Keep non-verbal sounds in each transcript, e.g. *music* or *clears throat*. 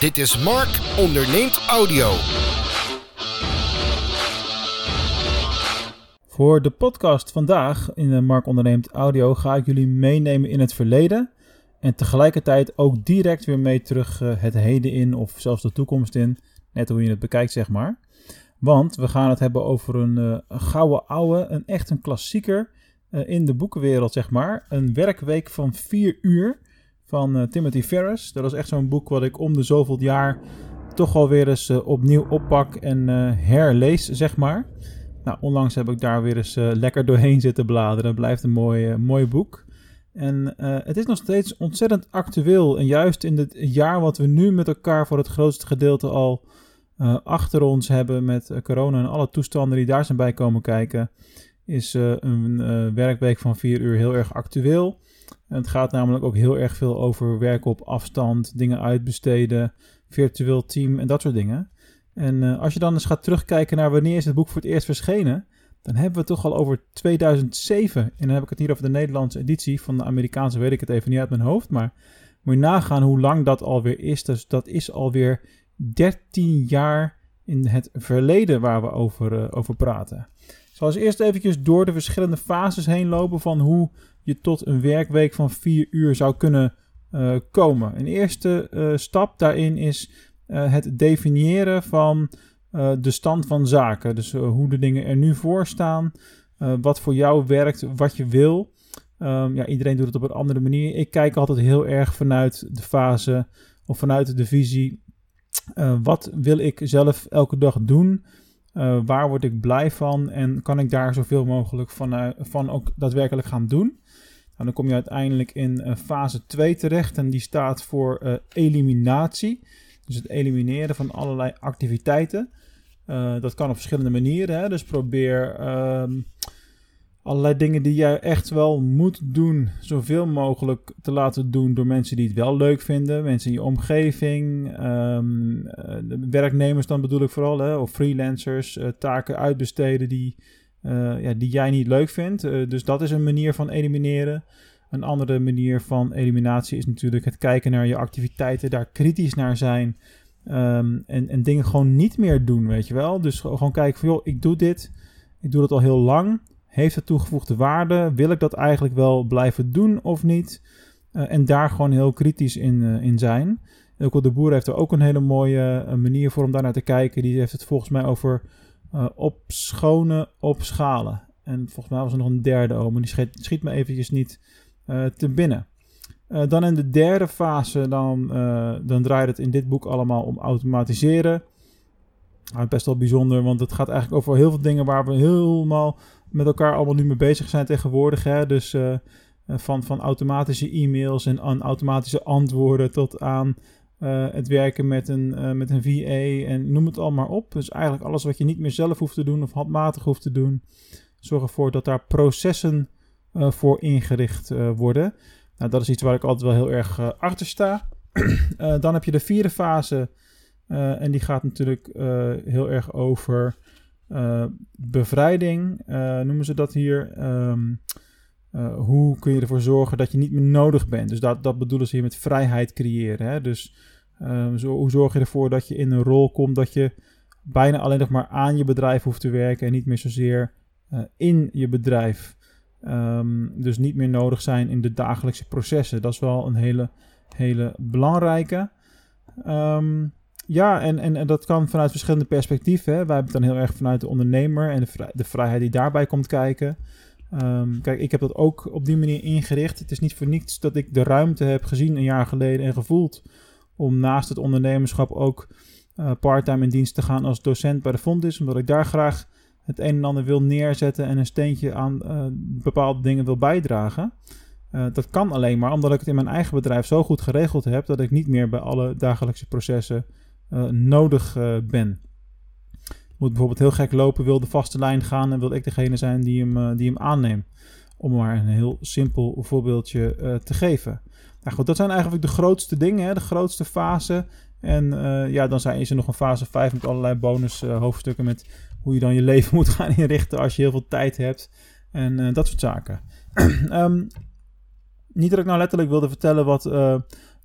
Dit is Mark onderneemt audio. Voor de podcast vandaag in de Mark onderneemt audio ga ik jullie meenemen in het verleden en tegelijkertijd ook direct weer mee terug eh, het heden in of zelfs de toekomst in, net hoe je het bekijkt zeg maar. Want we gaan het hebben over een, uh, een gouden ouwe, een echt een klassieker uh, in de boekenwereld zeg maar. Een werkweek van 4 uur van uh, Timothy Ferris. Dat is echt zo'n boek wat ik om de zoveel jaar toch alweer eens uh, opnieuw oppak en uh, herlees, zeg maar. Nou, onlangs heb ik daar weer eens lekker doorheen zitten bladeren. Het blijft een mooi, mooi boek. En het is nog steeds ontzettend actueel. En juist in het jaar wat we nu met elkaar voor het grootste gedeelte al achter ons hebben met corona en alle toestanden die daar zijn bij komen kijken, is een werkweek van vier uur heel erg actueel. En het gaat namelijk ook heel erg veel over werken op afstand, dingen uitbesteden, virtueel team en dat soort dingen. En uh, als je dan eens gaat terugkijken naar wanneer is het boek voor het eerst verschenen, dan hebben we het toch al over 2007. En dan heb ik het hier over de Nederlandse editie. Van de Amerikaanse weet ik het even niet uit mijn hoofd. Maar moet je nagaan hoe lang dat alweer is. Dus dat is alweer 13 jaar in het verleden waar we over, over praten. Zal eens eerst eventjes door de verschillende fases heen lopen van hoe je tot een werkweek van 4 uur zou kunnen uh, komen. Een eerste uh, stap daarin is uh, het definiëren van de stand van zaken. Dus hoe de dingen er nu voor staan, wat voor jou werkt, wat je wil. Um, ja, iedereen doet het op een andere manier. Ik kijk altijd heel erg vanuit de fase of vanuit de visie. wat wil ik zelf elke dag doen? Waar word ik blij van? En kan ik daar zoveel mogelijk van, van ook daadwerkelijk gaan doen? Nou, dan kom je uiteindelijk in uh, fase 2 terecht en die staat voor eliminatie. Dus het elimineren van allerlei activiteiten. Dat kan op verschillende manieren. Hè? Dus probeer um, allerlei dingen die jij echt wel moet doen, zoveel mogelijk te laten doen door mensen die het wel leuk vinden. Mensen in je omgeving, um, werknemers dan bedoel ik vooral, hè? of freelancers, taken uitbesteden die uh, ja, die jij niet leuk vindt. Dus dat is een manier van elimineren. Een andere manier van eliminatie is natuurlijk het kijken naar je activiteiten, daar kritisch naar zijn. Um, en, en dingen gewoon niet meer doen, weet je wel. Dus gewoon kijken van, joh, ik doe dit. Ik doe dat al heel lang. Heeft het toegevoegde waarde? Wil ik dat eigenlijk wel blijven doen of niet? Uh, en daar gewoon heel kritisch in, in zijn. Ilko de Boer heeft er ook een hele mooie manier voor om daar naar te kijken. Die heeft het volgens mij over opschonen, opschalen. En volgens mij was er nog een derde oom, maar die schiet, schiet me eventjes niet te binnen. Dan in de derde fase, dan, dan draait het in dit boek allemaal om automatiseren. Nou, best wel bijzonder, want het gaat eigenlijk over heel veel dingen waar we helemaal met elkaar allemaal nu mee bezig zijn tegenwoordig. Hè? Dus van, van automatische e-mails en automatische antwoorden tot aan uh, het werken met een, met een VA en noem het allemaal op. Dus eigenlijk alles wat je niet meer zelf hoeft te doen of handmatig hoeft te doen. Zorg ervoor dat daar processen voor ingericht worden. Nou, dat is iets waar ik altijd wel heel erg achter sta. *clears throat* dan heb je de vierde fase. En die gaat natuurlijk heel erg over bevrijding. noemen ze dat hier. Uh, hoe kun je ervoor zorgen dat je niet meer nodig bent? Dus dat, dat bedoelen ze hier met vrijheid creëren. Hè? Dus uh, zo, hoe zorg je ervoor dat je in een rol komt dat je bijna alleen nog maar aan je bedrijf hoeft te werken en niet meer zozeer in je bedrijf. Um, dus niet meer nodig zijn in de dagelijkse processen. Dat is wel een hele, hele belangrijke. Ja, en, en, en, dat kan vanuit verschillende perspectieven. Hè. Wij hebben het dan heel erg vanuit de ondernemer en de, de vrijheid die daarbij komt kijken. Um, kijk, ik heb dat ook op die manier ingericht. Het is niet voor niets dat ik de ruimte heb gezien een jaar geleden en gevoeld om naast het ondernemerschap ook uh, parttime in dienst te gaan als docent bij de Fonds. Omdat ik daar graag het een en ander wil neerzetten en een steentje aan uh, bepaalde dingen wil bijdragen. Uh, dat kan alleen maar omdat ik het in mijn eigen bedrijf zo goed geregeld heb dat ik niet meer bij alle dagelijkse processen nodig ben moet bijvoorbeeld heel gek lopen, wil de vaste lijn gaan en wil ik degene zijn die hem, uh, die hem aanneemt. Om maar een heel simpel voorbeeldje uh, te geven. Nou goed, dat zijn eigenlijk de grootste dingen, hè, de grootste fase. En uh, ja, dan zijn, is er nog een fase 5 met allerlei bonus hoofdstukken met hoe je dan je *laughs* leven moet gaan inrichten als je heel veel tijd hebt. En dat soort zaken. um, *clears throat* niet dat ik nou letterlijk wilde vertellen wat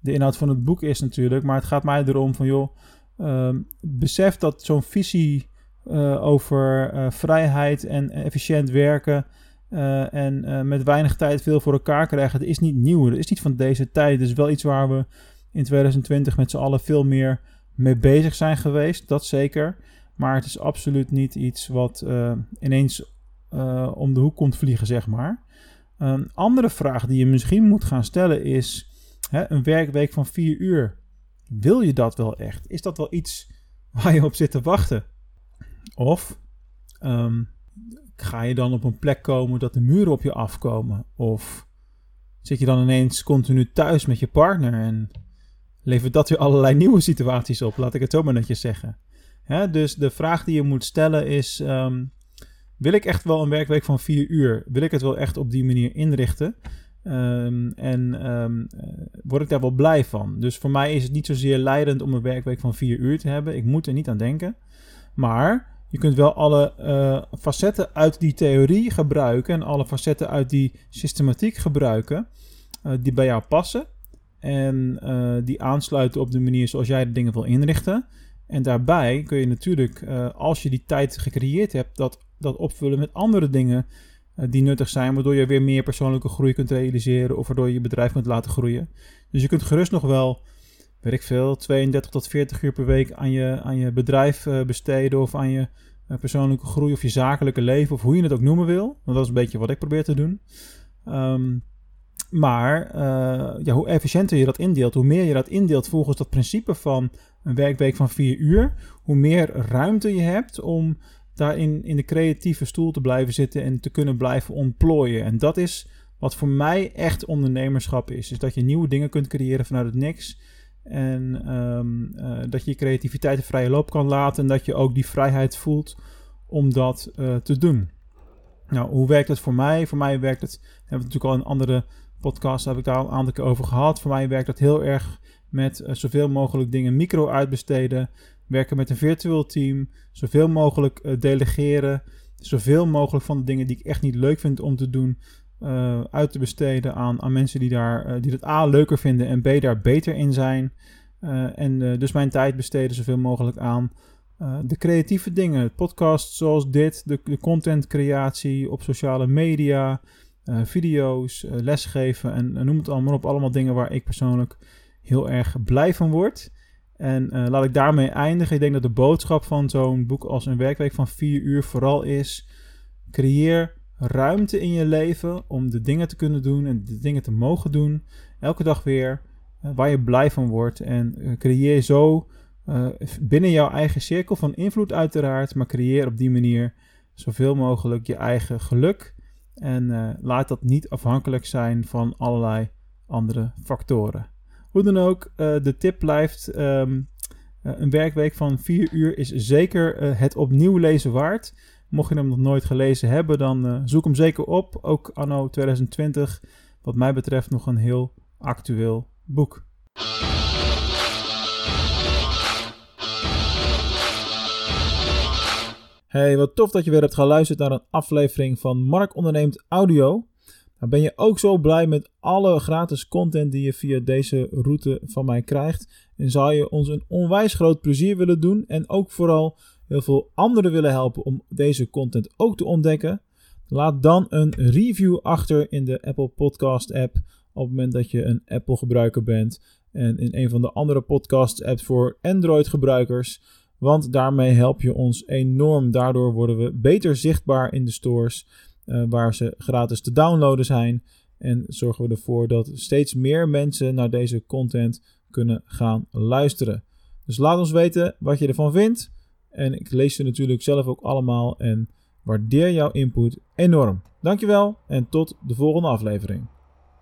de inhoud van het boek is natuurlijk. Maar het gaat mij erom van, joh, ehm, besef dat zo'n visie uh, over uh, vrijheid en efficiënt werken uh, en met weinig tijd veel voor elkaar krijgen, dat is niet nieuw. Dat is niet van deze tijd. Het is wel iets waar we in 2020 met z'n allen veel meer mee bezig zijn geweest. Dat zeker. Maar het is absoluut niet iets wat ineens om de hoek komt vliegen, zeg maar. Een andere vraag die je misschien moet gaan stellen is: hè, een werkweek van vier uur. Wil je dat wel echt? Is dat wel iets waar je op zit te wachten? Of um, ga je dan op een plek komen dat de muren op je afkomen? Of zit je dan ineens continu thuis met je partner en levert dat weer allerlei nieuwe situaties op? Laat ik het zo maar netjes zeggen. dus de vraag die je moet stellen is: um, wil ik echt wel een werkweek van vier uur? Wil ik het wel echt op die manier inrichten? Um, en um, word ik daar wel blij van? Dus voor mij is het niet zozeer leidend om een werkweek van vier uur te hebben. Ik moet er niet aan denken. Maar je kunt wel alle uh, facetten uit die theorie gebruiken en alle facetten uit die systematiek gebruiken uh, die bij jou passen. En die aansluiten op de manier zoals jij de dingen wil inrichten. En daarbij kun je natuurlijk, als je die tijd gecreëerd hebt, dat, dat opvullen met andere dingen die nuttig zijn, waardoor je weer meer persoonlijke groei kunt realiseren of waardoor je je bedrijf kunt laten groeien. Dus je kunt gerust nog wel weet ik veel, 32 tot 40 uur per week aan je, aan je bedrijf uh, besteden of aan je uh, persoonlijke groei of je zakelijke leven of hoe je het ook noemen wil. Want dat is een beetje wat ik probeer te doen. Um, maar ja, hoe efficiënter je dat indeelt, hoe meer je dat indeelt volgens dat principe van een werkweek van 4 uur, hoe meer ruimte je hebt om daarin in de creatieve stoel te blijven zitten en te kunnen blijven ontplooien. En dat is wat voor mij echt ondernemerschap is. Is dat je nieuwe dingen kunt creëren vanuit het niks. En um, uh, dat je je creativiteit de vrije loop kan laten. En dat je ook die vrijheid voelt om dat uh, te doen. Nou, hoe werkt het voor mij? Voor mij werkt het. Hebben we natuurlijk al in andere podcasts heb ik daar al een aantal keer over gehad. Voor mij werkt dat heel erg met uh, zoveel mogelijk dingen micro uitbesteden. Werken met een virtueel team. Zoveel mogelijk delegeren. Zoveel mogelijk van de dingen die ik echt niet leuk vind om te doen uh, uit te besteden aan, aan mensen die, daar, uh, die dat A leuker vinden en B daar beter in zijn. En dus mijn tijd besteden zoveel mogelijk aan de creatieve dingen. Podcasts zoals dit, de, de contentcreatie op sociale media, video's, lesgeven en noem het allemaal op. Allemaal dingen waar ik persoonlijk heel erg blij van word. En laat ik daarmee eindigen. Ik denk dat de boodschap van zo'n boek als een werkweek van 4 uur vooral is: creëer ruimte in je leven om de dingen te kunnen doen en de dingen te mogen doen. Elke dag weer uh, waar je blij van wordt. En uh, creëer zo binnen jouw eigen cirkel van invloed uiteraard, maar creëer op die manier zoveel mogelijk je eigen geluk. En laat dat niet afhankelijk zijn van allerlei andere factoren. Hoe dan ook, de tip blijft: um, een werkweek van 4 uur is zeker het opnieuw lezen waard. Mocht je hem nog nooit gelezen hebben, dan zoek hem zeker op. Ook anno 2020, wat mij betreft, nog een heel actueel boek. Hey, wat tof dat je weer hebt geluisterd naar een aflevering van Mark Onderneemt Audio. Dan ben je ook zo blij met alle gratis content die je via deze route van mij krijgt. En zou je ons een onwijs groot plezier willen doen en ook vooral heel veel anderen willen helpen om deze content ook te ontdekken, laat dan een review achter in de Apple Podcast app op het moment dat je een Apple gebruiker bent en in een van de andere podcast apps voor Android gebruikers. Want daarmee help je ons enorm. Daardoor worden we beter zichtbaar in de stores uh, waar ze gratis te downloaden zijn. En zorgen we ervoor dat steeds meer mensen naar deze content kunnen gaan luisteren. Dus laat ons weten wat je ervan vindt. En ik lees ze natuurlijk zelf ook allemaal en waardeer jouw input enorm. Dankjewel en tot de volgende aflevering.